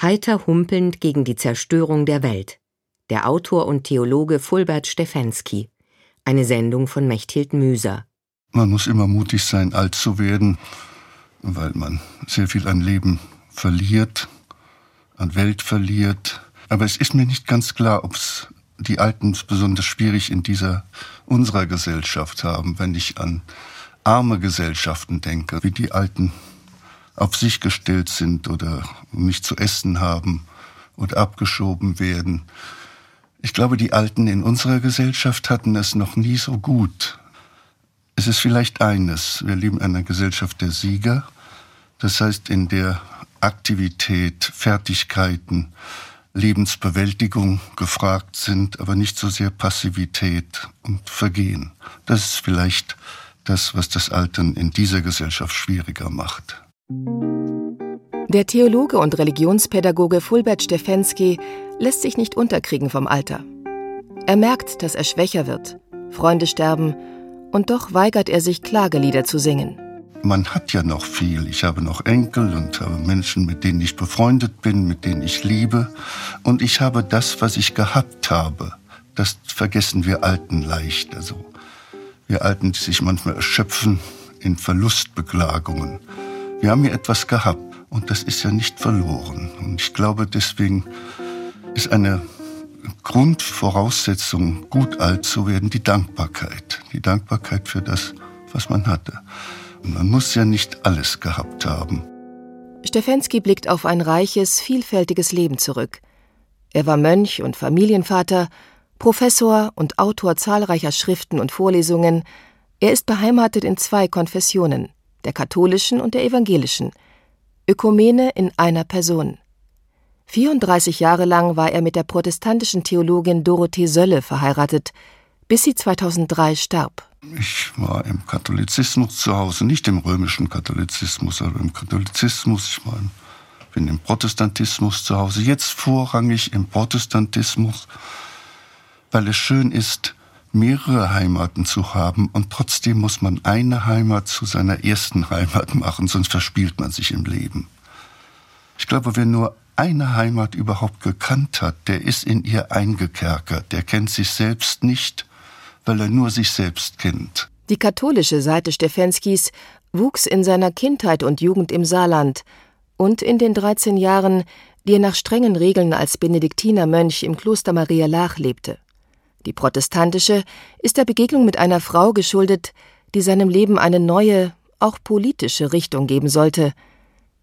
Heiter humpelnd gegen die Zerstörung der Welt. Der Autor und Theologe Fulbert Stefensky. Eine Sendung von Mechthild Müser. Man muss immer mutig sein, alt zu werden, weil man sehr viel an Leben verliert, an Welt verliert. Aber es ist mir nicht ganz klar, ob es die Alten besonders schwierig in dieser unserer Gesellschaft haben, wenn ich an arme Gesellschaften denke, wie die Alten auf sich gestellt sind oder nicht zu essen haben oder abgeschoben werden. Ich glaube, die Alten in unserer Gesellschaft hatten es noch nie so gut. Es ist vielleicht eines, wir leben in einer Gesellschaft der Sieger, das heißt in der Aktivität, Fertigkeiten, Lebensbewältigung gefragt sind, aber nicht so sehr Passivität und Vergehen. Das ist vielleicht das, was das Altern in dieser Gesellschaft schwieriger macht. Der Theologe und Religionspädagoge Fulbert Stefensky lässt sich nicht unterkriegen vom Alter. Er merkt, dass er schwächer wird, Freunde sterben, und doch weigert er sich, Klagelieder zu singen. Man hat ja noch viel. Ich habe noch Enkel und habe Menschen, mit denen ich befreundet bin, mit denen ich liebe. Und ich habe das, was ich gehabt habe. Das vergessen wir Alten leicht. Also wir Alten, die sich manchmal erschöpfen in Verlustbeklagungen. Wir haben hier etwas gehabt und das ist ja nicht verloren. Und ich glaube, deswegen ist eine Grundvoraussetzung, gut alt zu werden, die Dankbarkeit. Die Dankbarkeit für das, was man hatte. Und man muss ja nicht alles gehabt haben. Stefensky blickt auf ein reiches, vielfältiges Leben zurück. Er war Mönch und Familienvater, Professor und Autor zahlreicher Schriften und Vorlesungen. Er ist beheimatet in zwei Konfessionen, der katholischen und der evangelischen. Ökumene in einer Person. 34 Jahre lang war er mit der protestantischen Theologin Dorothee Sölle verheiratet, bis sie 2003 starb. Ich war im Katholizismus zu Hause, nicht im römischen Katholizismus, aber im Katholizismus. Ich war im, bin im Protestantismus zu Hause, jetzt vorrangig im Protestantismus, weil es schön ist, mehrere Heimaten zu haben und trotzdem muss man eine Heimat zu seiner ersten Heimat machen, sonst verspielt man sich im Leben. Ich glaube, wer nur eine Heimat überhaupt gekannt hat, der ist in ihr eingekerkert, der kennt sich selbst nicht weil er nur sich selbst kennt. Die katholische Seite Stefanskis wuchs in seiner Kindheit und Jugend im Saarland und in den 13 Jahren, die er nach strengen Regeln als Benediktinermönch im Kloster Maria Lach lebte. Die protestantische ist der Begegnung mit einer Frau geschuldet, die seinem Leben eine neue, auch politische Richtung geben sollte,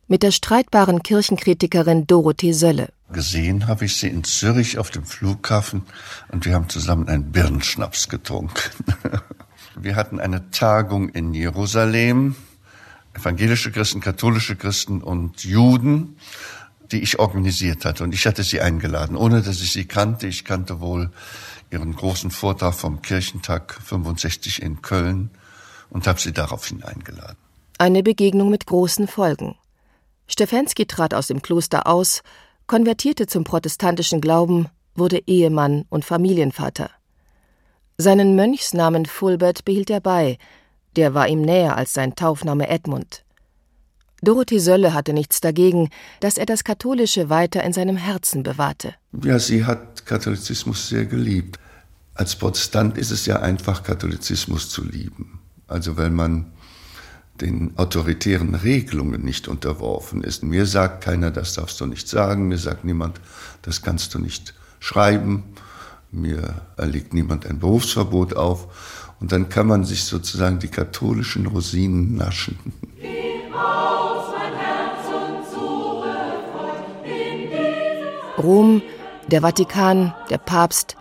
mit der streitbaren Kirchenkritikerin Dorothee Sölle. Gesehen habe ich sie in Zürich auf dem Flughafen und wir haben zusammen einen Birnenschnaps getrunken. wir hatten eine Tagung in Jerusalem, evangelische Christen, katholische Christen und Juden, die ich organisiert hatte. Und ich hatte sie eingeladen, ohne dass ich sie kannte. Ich kannte wohl ihren großen Vortrag vom Kirchentag 65 in Köln und habe sie daraufhin eingeladen. Eine Begegnung mit großen Folgen. Stefensky trat aus dem Kloster aus konvertierte zum protestantischen Glauben, wurde Ehemann und Familienvater. Seinen Mönchsnamen Fulbert behielt er bei, der war ihm näher als sein Taufname Edmund. Dorothee Sölle hatte nichts dagegen, dass er das Katholische weiter in seinem Herzen bewahrte. Ja, sie hat Katholizismus sehr geliebt. Als Protestant ist es ja einfach, Katholizismus zu lieben. Also wenn man den autoritären Regelungen nicht unterworfen ist. Mir sagt keiner, das darfst du nicht sagen, mir sagt niemand, das kannst du nicht schreiben, mir erlegt niemand ein Berufsverbot auf und dann kann man sich sozusagen die katholischen Rosinen naschen. Rom, der Vatikan, der Papst,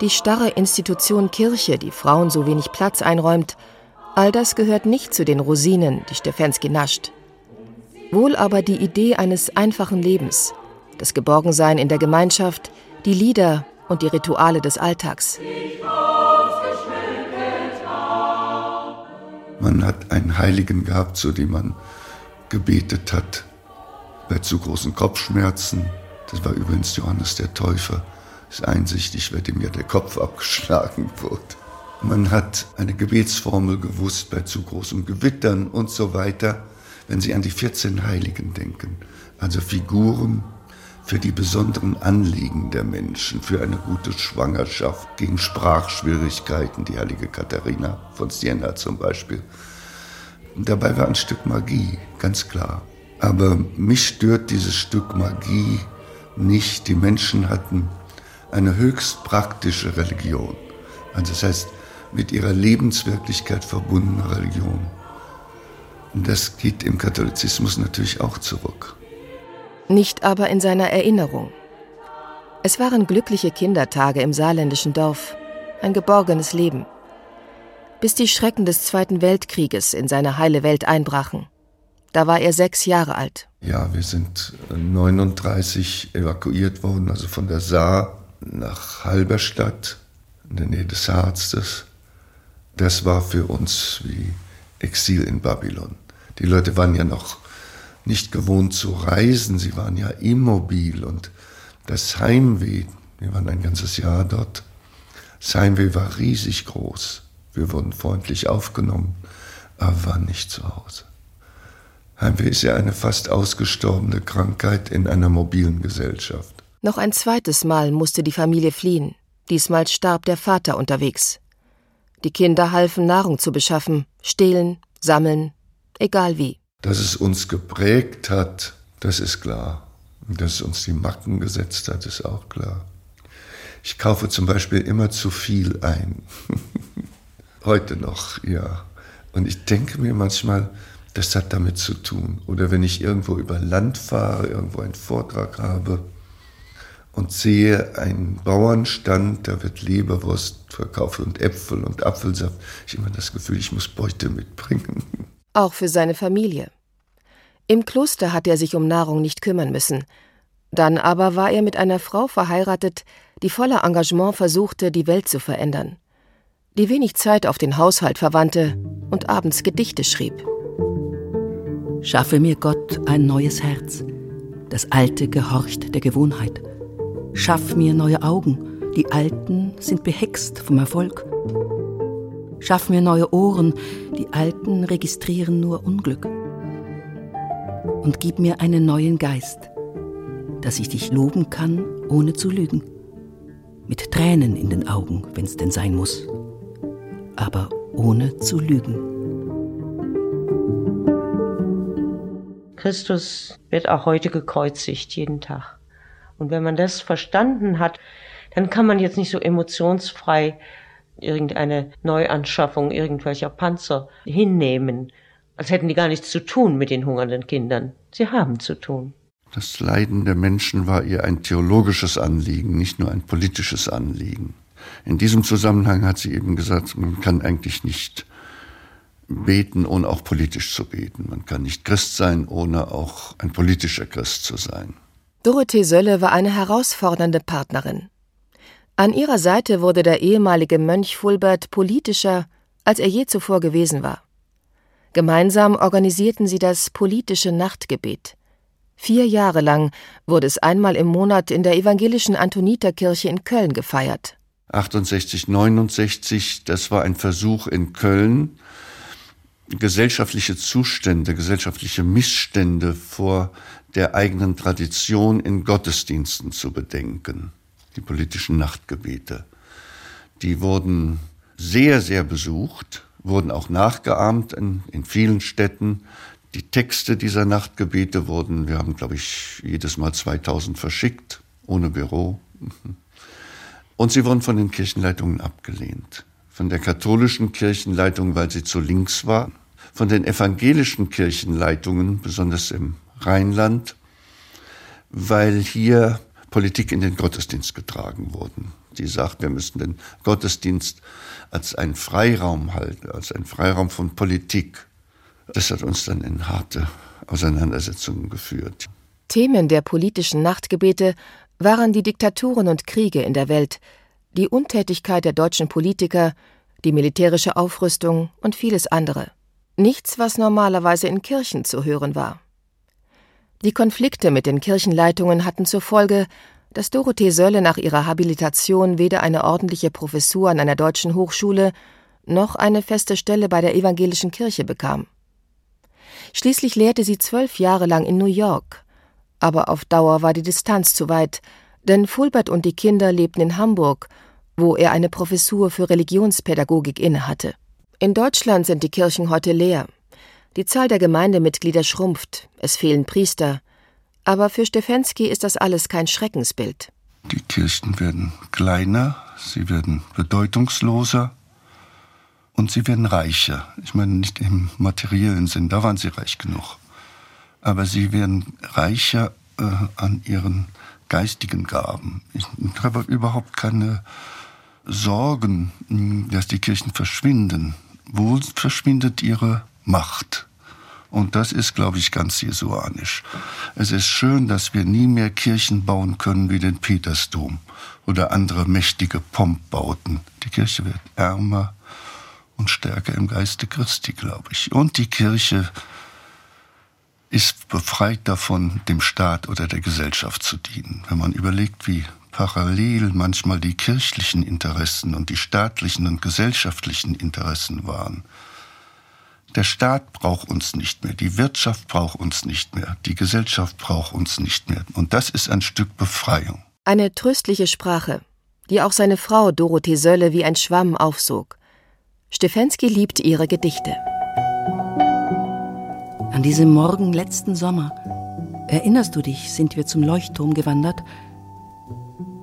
die starre Institution Kirche, die Frauen so wenig Platz einräumt, All das gehört nicht zu den Rosinen, die Stefensky nascht. Wohl aber die Idee eines einfachen Lebens, das Geborgensein in der Gemeinschaft, die Lieder und die Rituale des Alltags. Man hat einen Heiligen gehabt, zu dem man gebetet hat bei zu großen Kopfschmerzen. Das war übrigens Johannes der Täufer. Ist einsichtig, weil dem ja der Kopf abgeschlagen wurde. Man hat eine Gebetsformel gewusst bei zu großen Gewittern und so weiter, wenn Sie an die 14 Heiligen denken. Also Figuren, für die besonderen Anliegen der Menschen, für eine gute Schwangerschaft, gegen Sprachschwierigkeiten, die heilige Katharina von Siena zum Beispiel. Dabei war ein Stück Magie, ganz klar. Aber mich stört dieses Stück Magie nicht. Die Menschen hatten eine höchst praktische Religion. Also das heißt, mit ihrer Lebenswirklichkeit verbundene Religion. Und das geht im Katholizismus natürlich auch zurück. Nicht aber in seiner Erinnerung. Es waren glückliche Kindertage im saarländischen Dorf, ein geborgenes Leben. Bis die Schrecken des Zweiten Weltkrieges in seine heile Welt einbrachen. Da war er sechs Jahre alt. Ja, wir sind 39 evakuiert worden, also von der Saar nach Halberstadt in der Nähe des Harzes. Das war für uns wie Exil in Babylon. Die Leute waren ja noch nicht gewohnt zu reisen, sie waren ja immobil und das Heimweh, wir waren ein ganzes Jahr dort, das Heimweh war riesig groß. Wir wurden freundlich aufgenommen, aber waren nicht zu Hause. Heimweh ist ja eine fast ausgestorbene Krankheit in einer mobilen Gesellschaft. Noch ein zweites Mal musste die Familie fliehen. Diesmal starb der Vater unterwegs. Die Kinder halfen Nahrung zu beschaffen, stehlen, sammeln, egal wie. Dass es uns geprägt hat, das ist klar. Dass es uns die Macken gesetzt hat, ist auch klar. Ich kaufe zum Beispiel immer zu viel ein. Heute noch, ja. Und ich denke mir manchmal, das hat damit zu tun. Oder wenn ich irgendwo über Land fahre, irgendwo einen Vortrag habe, und sehe einen Bauernstand, da wird Leberwurst verkauft und Äpfel und Apfelsaft. Ich habe immer das Gefühl, ich muss Beute mitbringen. Auch für seine Familie. Im Kloster hat er sich um Nahrung nicht kümmern müssen. Dann aber war er mit einer Frau verheiratet, die voller Engagement versuchte, die Welt zu verändern. Die wenig Zeit auf den Haushalt verwandte und abends Gedichte schrieb. Schaffe mir Gott ein neues Herz. Das alte gehorcht der Gewohnheit. Schaff mir neue Augen, die alten sind behext vom Erfolg. Schaff mir neue Ohren, die alten registrieren nur Unglück. Und gib mir einen neuen Geist, dass ich dich loben kann, ohne zu lügen. Mit Tränen in den Augen, wenn's denn sein muss. Aber ohne zu lügen. Christus wird auch heute gekreuzigt, jeden Tag. Und wenn man das verstanden hat, dann kann man jetzt nicht so emotionsfrei irgendeine Neuanschaffung irgendwelcher Panzer hinnehmen, als hätten die gar nichts zu tun mit den hungernden Kindern. Sie haben zu tun. Das Leiden der Menschen war ihr ein theologisches Anliegen, nicht nur ein politisches Anliegen. In diesem Zusammenhang hat sie eben gesagt, man kann eigentlich nicht beten, ohne auch politisch zu beten. Man kann nicht Christ sein, ohne auch ein politischer Christ zu sein. Dorothee Sölle war eine herausfordernde Partnerin. An ihrer Seite wurde der ehemalige Mönch Fulbert politischer, als er je zuvor gewesen war. Gemeinsam organisierten sie das politische Nachtgebet. Vier Jahre lang wurde es einmal im Monat in der evangelischen Antoniterkirche in Köln gefeiert. 68, 69, das war ein Versuch in Köln, gesellschaftliche Zustände, gesellschaftliche Missstände vor der eigenen Tradition in Gottesdiensten zu bedenken, die politischen Nachtgebete. Die wurden sehr, sehr besucht, wurden auch nachgeahmt in, in vielen Städten. Die Texte dieser Nachtgebete wurden, wir haben, glaube ich, jedes Mal 2000 verschickt, ohne Büro. Und sie wurden von den Kirchenleitungen abgelehnt. Von der katholischen Kirchenleitung, weil sie zu links war. Von den evangelischen Kirchenleitungen, besonders im Rheinland, weil hier Politik in den Gottesdienst getragen wurden. Die sagt, wir müssen den Gottesdienst als einen Freiraum halten, als einen Freiraum von Politik. Das hat uns dann in harte Auseinandersetzungen geführt. Themen der politischen Nachtgebete waren die Diktaturen und Kriege in der Welt, die Untätigkeit der deutschen Politiker, die militärische Aufrüstung und vieles andere. Nichts, was normalerweise in Kirchen zu hören war. Die Konflikte mit den Kirchenleitungen hatten zur Folge, dass Dorothee Sölle nach ihrer Habilitation weder eine ordentliche Professur an einer deutschen Hochschule noch eine feste Stelle bei der evangelischen Kirche bekam. Schließlich lehrte sie zwölf Jahre lang in New York, Aber auf Dauer war die Distanz zu weit, denn Fulbert und die Kinder lebten in Hamburg, wo er eine Professur für Religionspädagogik innehatte. In Deutschland sind die Kirchen heute leer. Die Zahl der Gemeindemitglieder schrumpft, es fehlen Priester. Aber für Stefensky ist das alles kein Schreckensbild. Die Kirchen werden kleiner, sie werden bedeutungsloser und sie werden reicher. Ich meine nicht im materiellen Sinn, da waren sie reich genug. Aber sie werden reicher äh, an ihren geistigen Gaben. Ich habe überhaupt keine Sorgen, dass die Kirchen verschwinden. Wo verschwindet ihre Macht? Und das ist, glaube ich, ganz jesuanisch. Es ist schön, dass wir nie mehr Kirchen bauen können wie den Petersdom oder andere mächtige Pompbauten. Die Kirche wird ärmer und stärker im Geiste Christi, glaube ich. Und die Kirche ist befreit davon, dem Staat oder der Gesellschaft zu dienen. Wenn man überlegt, wie parallel manchmal die kirchlichen Interessen und die staatlichen und gesellschaftlichen Interessen waren, der Staat braucht uns nicht mehr, die Wirtschaft braucht uns nicht mehr, die Gesellschaft braucht uns nicht mehr. Und das ist ein Stück Befreiung. Eine tröstliche Sprache, die auch seine Frau Dorothee Sölle wie ein Schwamm aufsog. Stefensky liebt ihre Gedichte. An diesem Morgen letzten Sommer, erinnerst du dich, sind wir zum Leuchtturm gewandert.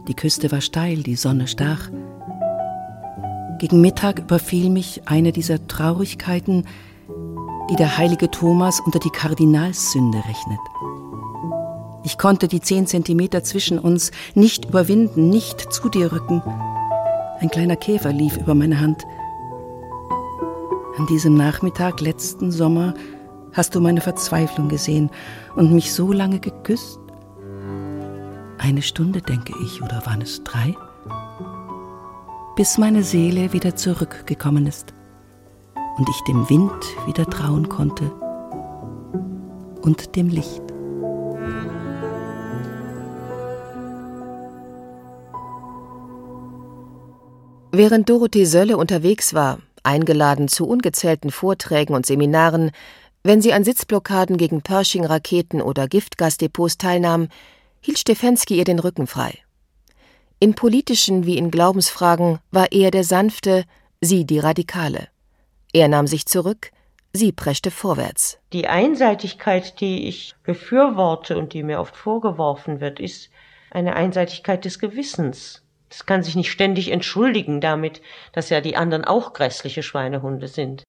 Die Küste war steil, die Sonne stach. Gegen Mittag überfiel mich eine dieser Traurigkeiten, die der heilige Thomas unter die Kardinalssünde rechnet. Ich konnte die zehn Zentimeter zwischen uns nicht überwinden, nicht zu dir rücken. Ein kleiner Käfer lief über meine Hand. An diesem Nachmittag letzten Sommer hast du meine Verzweiflung gesehen und mich so lange geküsst. Eine Stunde, denke ich, oder waren es drei? Bis meine Seele wieder zurückgekommen ist und ich dem Wind wieder trauen konnte und dem Licht. Während Dorothee Sölle unterwegs war, eingeladen zu ungezählten Vorträgen und Seminaren, wenn sie an Sitzblockaden gegen Pershing-Raketen oder Giftgasdepots teilnahm, hielt Stefensky ihr den Rücken frei. In politischen wie in Glaubensfragen war er der Sanfte, sie die Radikale. Er nahm sich zurück, sie preschte vorwärts. Die Einseitigkeit, die ich befürworte und die mir oft vorgeworfen wird, ist eine Einseitigkeit des Gewissens. Es kann sich nicht ständig entschuldigen damit, dass ja die anderen auch grässliche Schweinehunde sind.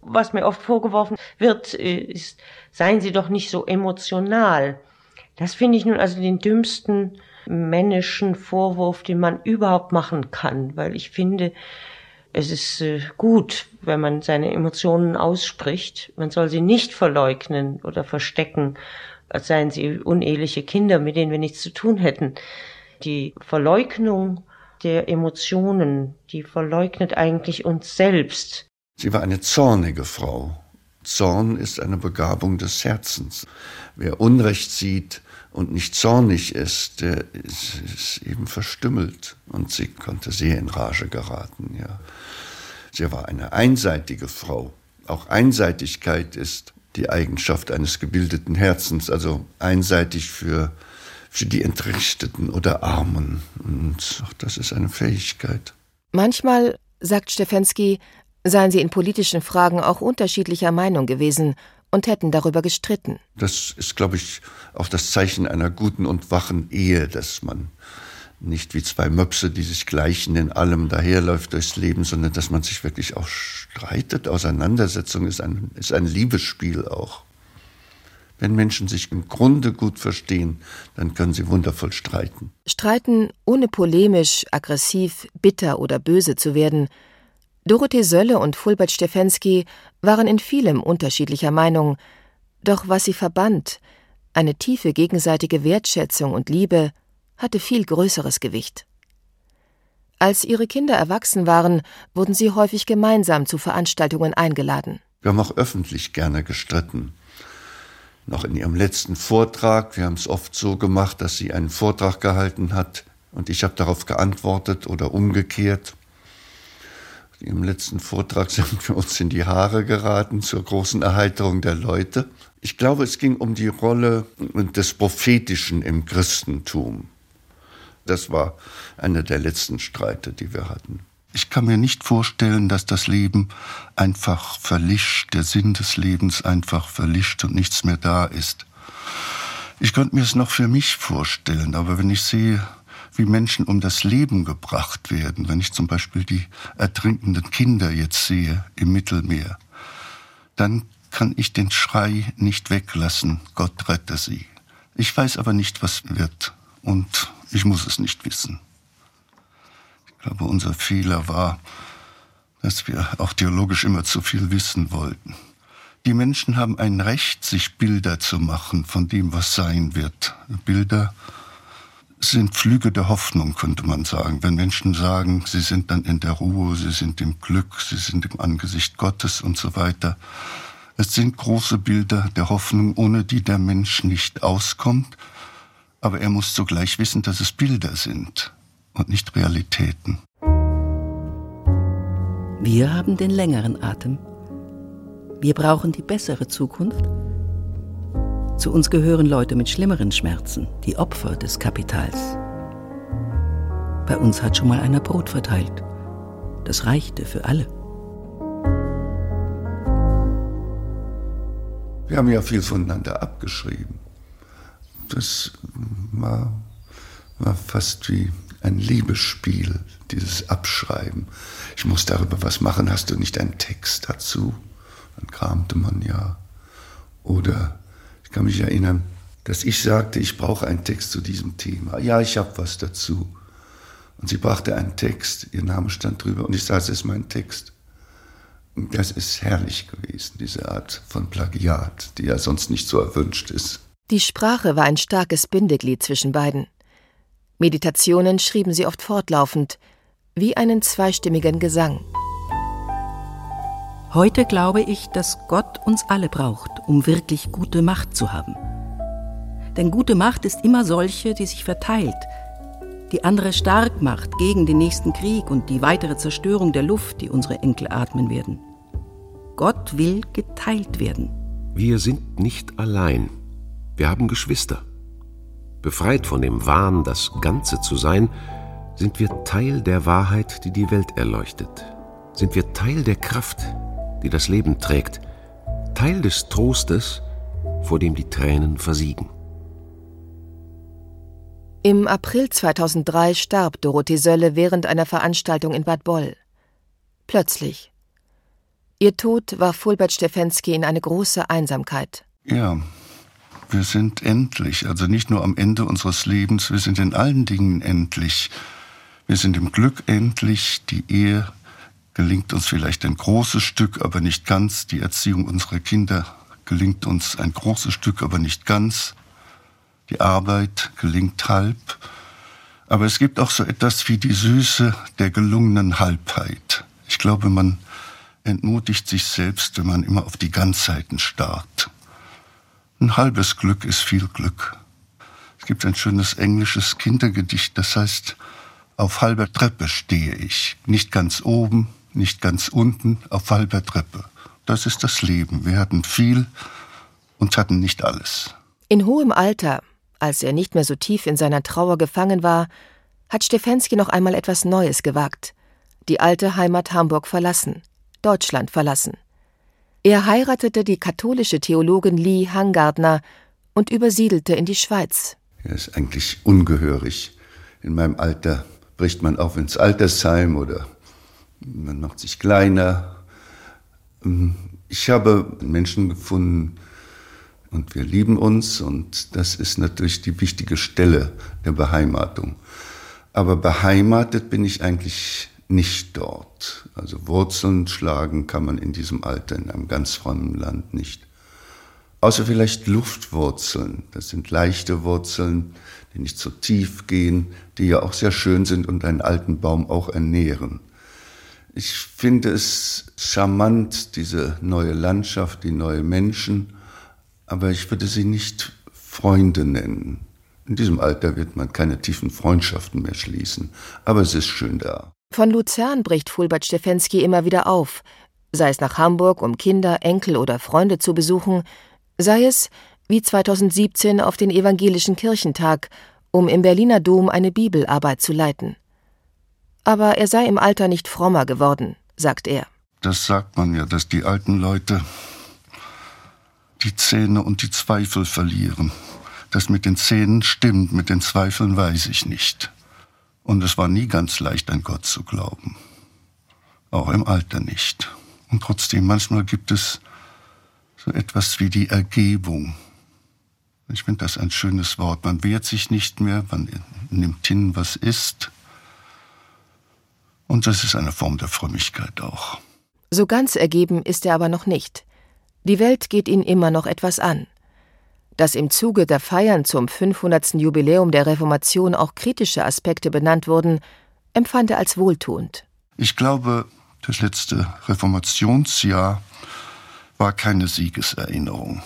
Was mir oft vorgeworfen wird, äh, ist, seien Sie doch nicht so emotional. Das finde ich nun also den dümmsten männischen Vorwurf, den man überhaupt machen kann, weil ich finde, es ist äh, gut, wenn man seine Emotionen ausspricht. Man soll sie nicht verleugnen oder verstecken, als seien sie uneheliche Kinder, mit denen wir nichts zu tun hätten. Die Verleugnung der Emotionen, die verleugnet eigentlich uns selbst. Sie war eine zornige Frau. Zorn ist eine Begabung des Herzens. Wer Unrecht sieht und nicht zornig ist, der ist, ist eben verstümmelt. Und sie konnte sehr in Rage geraten, ja. Sie war eine einseitige Frau. Auch Einseitigkeit ist die Eigenschaft eines gebildeten Herzens, also einseitig für, für die Entrichteten oder Armen. Und auch das ist eine Fähigkeit. Manchmal, sagt Stefensky, seien sie in politischen Fragen auch unterschiedlicher Meinung gewesen und hätten darüber gestritten. Das ist, glaube ich, auch das Zeichen einer guten und wachen Ehe, dass man nicht wie zwei Möpse, die sich gleichen in allem daherläuft durchs Leben, sondern dass man sich wirklich auch streitet. Auseinandersetzung ist ein, ist ein Liebesspiel auch. Wenn Menschen sich im Grunde gut verstehen, dann können sie wundervoll streiten. Streiten, ohne polemisch, aggressiv, bitter oder böse zu werden. Dorothee Sölle und Fulbert Stefensky waren in vielem unterschiedlicher Meinung. Doch was sie verband, eine tiefe gegenseitige Wertschätzung und Liebe, hatte viel größeres Gewicht. Als ihre Kinder erwachsen waren, wurden sie häufig gemeinsam zu Veranstaltungen eingeladen. Wir haben auch öffentlich gerne gestritten. Noch in ihrem letzten Vortrag, wir haben es oft so gemacht, dass sie einen Vortrag gehalten hat und ich habe darauf geantwortet oder umgekehrt. Im letzten Vortrag sind wir uns in die Haare geraten zur großen Erheiterung der Leute. Ich glaube, es ging um die Rolle des Prophetischen im Christentum. Das war einer der letzten Streite, die wir hatten. Ich kann mir nicht vorstellen, dass das Leben einfach verlischt, der Sinn des Lebens einfach verlischt und nichts mehr da ist. Ich könnte mir es noch für mich vorstellen, aber wenn ich sehe, wie Menschen um das Leben gebracht werden, wenn ich zum Beispiel die ertrinkenden Kinder jetzt sehe im Mittelmeer, dann kann ich den Schrei nicht weglassen, Gott rette sie. Ich weiß aber nicht, was wird und ich muss es nicht wissen. Ich glaube, unser Fehler war, dass wir auch theologisch immer zu viel wissen wollten. Die Menschen haben ein Recht, sich Bilder zu machen von dem, was sein wird. Bilder sind Flüge der Hoffnung, könnte man sagen. Wenn Menschen sagen, sie sind dann in der Ruhe, sie sind im Glück, sie sind im Angesicht Gottes und so weiter. Es sind große Bilder der Hoffnung, ohne die der Mensch nicht auskommt. Aber er muss zugleich wissen, dass es Bilder sind und nicht Realitäten. Wir haben den längeren Atem. Wir brauchen die bessere Zukunft. Zu uns gehören Leute mit schlimmeren Schmerzen, die Opfer des Kapitals. Bei uns hat schon mal einer Brot verteilt. Das reichte für alle. Wir haben ja viel voneinander abgeschrieben. Das war, war fast wie ein Liebesspiel, dieses Abschreiben. Ich muss darüber was machen, hast du nicht einen Text dazu? Dann kramte man ja. Oder ich kann mich erinnern, dass ich sagte, ich brauche einen Text zu diesem Thema. Ja, ich habe was dazu. Und sie brachte einen Text, ihr Name stand drüber und ich sah, es ist mein Text. Und das ist herrlich gewesen, diese Art von Plagiat, die ja sonst nicht so erwünscht ist. Die Sprache war ein starkes Bindeglied zwischen beiden. Meditationen schrieben sie oft fortlaufend, wie einen zweistimmigen Gesang. Heute glaube ich, dass Gott uns alle braucht, um wirklich gute Macht zu haben. Denn gute Macht ist immer solche, die sich verteilt, die andere stark macht gegen den nächsten Krieg und die weitere Zerstörung der Luft, die unsere Enkel atmen werden. Gott will geteilt werden. Wir sind nicht allein. Wir haben Geschwister. Befreit von dem Wahn, das Ganze zu sein, sind wir Teil der Wahrheit, die die Welt erleuchtet. Sind wir Teil der Kraft, die das Leben trägt, Teil des Trostes, vor dem die Tränen versiegen. Im April 2003 starb Dorothee Sölle während einer Veranstaltung in Bad Boll. Plötzlich. Ihr Tod warf Fulbert Stefensky in eine große Einsamkeit. Ja, wir sind endlich, also nicht nur am Ende unseres Lebens, wir sind in allen Dingen endlich. Wir sind im Glück endlich, die Ehe gelingt uns vielleicht ein großes Stück, aber nicht ganz. Die Erziehung unserer Kinder gelingt uns ein großes Stück, aber nicht ganz. Die Arbeit gelingt halb. Aber es gibt auch so etwas wie die Süße der gelungenen Halbheit. Ich glaube, man entmutigt sich selbst, wenn man immer auf die Ganzheiten starrt. Ein halbes Glück ist viel Glück. Es gibt ein schönes englisches Kindergedicht, das heißt, auf halber Treppe stehe ich, nicht ganz oben, nicht ganz unten, auf halber Treppe. Das ist das Leben. Wir hatten viel und hatten nicht alles. In hohem Alter, als er nicht mehr so tief in seiner Trauer gefangen war, hat Stefensky noch einmal etwas Neues gewagt. Die alte Heimat Hamburg verlassen, Deutschland verlassen. Er heiratete die katholische Theologin Lee Hangardner und übersiedelte in die Schweiz. Er ist eigentlich ungehörig. In meinem Alter bricht man auf ins Altersheim oder man macht sich kleiner. Ähm, ich habe Menschen gefunden und wir lieben uns und das ist natürlich die wichtige Stelle der Beheimatung. Aber beheimatet bin ich eigentlich nicht dort. Also Wurzeln schlagen kann man in diesem Alter in einem ganz fremden Land nicht. Außer vielleicht Luftwurzeln. Das sind leichte Wurzeln, die nicht so tief gehen, die ja auch sehr schön sind und einen alten Baum auch ernähren. Ich finde es charmant, diese neue Landschaft, die neue Menschen, aber ich würde sie nicht Freunde nennen. In diesem Alter wird man keine tiefen Freundschaften mehr schließen, aber es ist schön da. Von Luzern bricht Fulbert Stefensky immer wieder auf, sei es nach Hamburg, um Kinder, Enkel oder Freunde zu besuchen, sei es, wie 2017 auf den Evangelischen Kirchentag, um im Berliner Dom eine Bibelarbeit zu leiten. Aber er sei im Alter nicht frommer geworden, sagt er. Das sagt man ja, dass die alten Leute die Zähne und die Zweifel verlieren. Das mit den Zähnen stimmt, mit den Zweifeln weiß ich nicht. Und es war nie ganz leicht, an Gott zu glauben. Auch im Alter nicht. Und trotzdem, manchmal gibt es so etwas wie die Ergebung. Ich finde das ein schönes Wort. Man wehrt sich nicht mehr, man nimmt hin, was ist. Und das ist eine Form der Frömmigkeit auch. So ganz ergeben ist er aber noch nicht. Die Welt geht ihn immer noch etwas an. Dass im Zuge der Feiern zum 500. Jubiläum der Reformation auch kritische Aspekte benannt wurden, empfand er als wohltuend. Ich glaube, das letzte Reformationsjahr war keine Siegeserinnerung.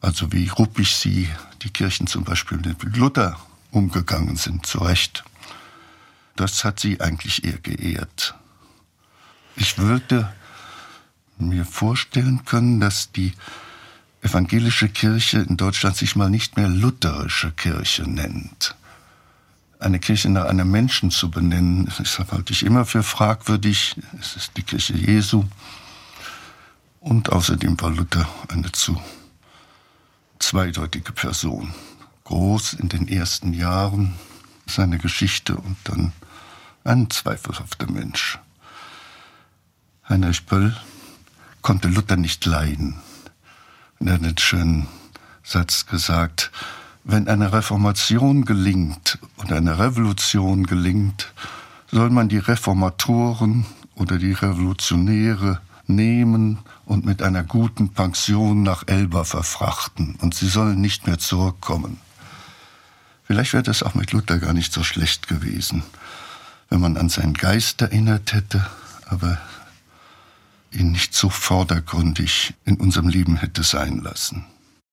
Also wie ruppig sie, die Kirchen zum Beispiel mit Luther umgegangen sind, zu Recht. Das hat sie eigentlich eher geehrt. Ich würde mir vorstellen können, dass die evangelische Kirche in Deutschland sich mal nicht mehr lutherische Kirche nennt. Eine Kirche nach einem Menschen zu benennen, das halte ich immer für fragwürdig. Es ist die Kirche Jesu. Und außerdem war Luther eine zu zweideutige Person. Groß in den ersten Jahren seiner Geschichte und dann ein zweifelhafter Mensch. Heinrich Böll konnte Luther nicht leiden. Und er hat einen schönen Satz gesagt, wenn eine Reformation gelingt und eine Revolution gelingt, soll man die Reformatoren oder die Revolutionäre nehmen und mit einer guten Pension nach Elba verfrachten, und sie sollen nicht mehr zurückkommen. Vielleicht wäre das auch mit Luther gar nicht so schlecht gewesen, wenn man an seinen Geist erinnert hätte, aber ihn nicht so vordergründig in unserem Leben hätte sein lassen.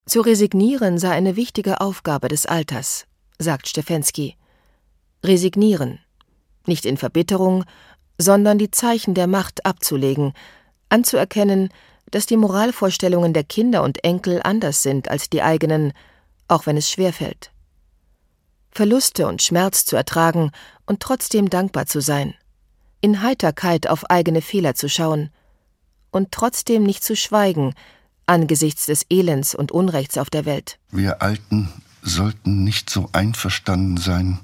Zu resignieren sei eine wichtige Aufgabe des Alters, sagt Stefensky. Resignieren, nicht in Verbitterung, sondern die Zeichen der Macht abzulegen, anzuerkennen, dass die Moralvorstellungen der Kinder und Enkel anders sind als die eigenen, auch wenn es schwerfällt. Verluste und Schmerz zu ertragen und trotzdem dankbar zu sein, in Heiterkeit auf eigene Fehler zu schauen, und trotzdem nicht zu schweigen angesichts des Elends und Unrechts auf der Welt. Wir Alten sollten nicht so einverstanden sein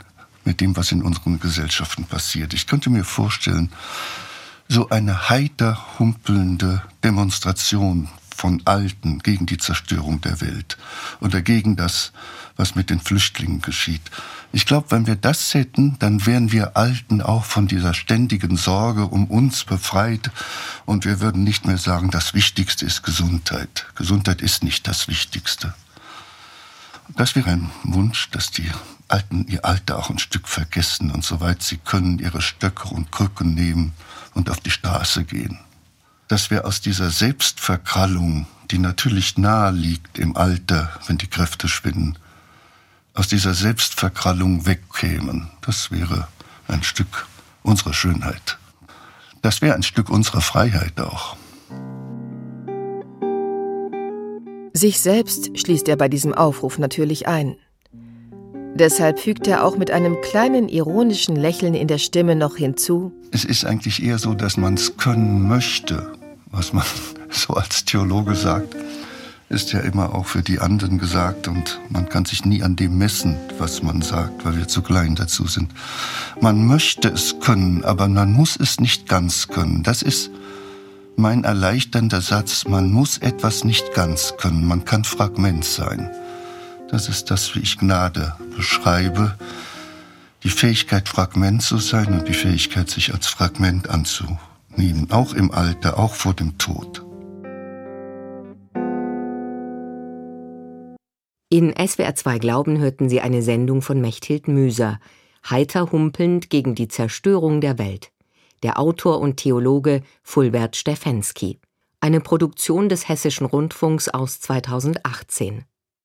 mit dem, was in unseren Gesellschaften passiert. Ich könnte mir vorstellen, so eine heiter humpelnde Demonstration von Alten gegen die Zerstörung der Welt oder gegen das, was mit den Flüchtlingen geschieht. Ich glaube, wenn wir das hätten, dann wären wir Alten auch von dieser ständigen Sorge um uns befreit und wir würden nicht mehr sagen, das Wichtigste ist Gesundheit. Gesundheit ist nicht das Wichtigste. Das wäre ein Wunsch, dass die Alten ihr Alter auch ein Stück vergessen und soweit sie können ihre Stöcke und Krücken nehmen und auf die Straße gehen dass wir aus dieser Selbstverkrallung, die natürlich nahe liegt im Alter, wenn die Kräfte schwinden, aus dieser Selbstverkrallung wegkämen. Das wäre ein Stück unserer Schönheit. Das wäre ein Stück unserer Freiheit auch. Sich selbst schließt er bei diesem Aufruf natürlich ein. Deshalb fügt er auch mit einem kleinen ironischen Lächeln in der Stimme noch hinzu. Es ist eigentlich eher so, dass man es können möchte, was man so als Theologe sagt, ist ja immer auch für die anderen gesagt und man kann sich nie an dem messen, was man sagt, weil wir zu klein dazu sind. Man möchte es können, aber man muss es nicht ganz können. Das ist mein erleichternder Satz. Man muss etwas nicht ganz können. Man kann Fragment sein. Das ist das, wie ich Gnade beschreibe. Die Fähigkeit, Fragment zu sein und die Fähigkeit, sich als Fragment anzunehmen nehmen, auch im Alter, auch vor dem Tod. In SWR 2 Glauben hörten Sie eine Sendung von Mechthild Müser, heiter humpelnd gegen die Zerstörung der Welt. Der Autor und Theologe Fulbert Stefensky. Eine Produktion des Hessischen Rundfunks aus 2018.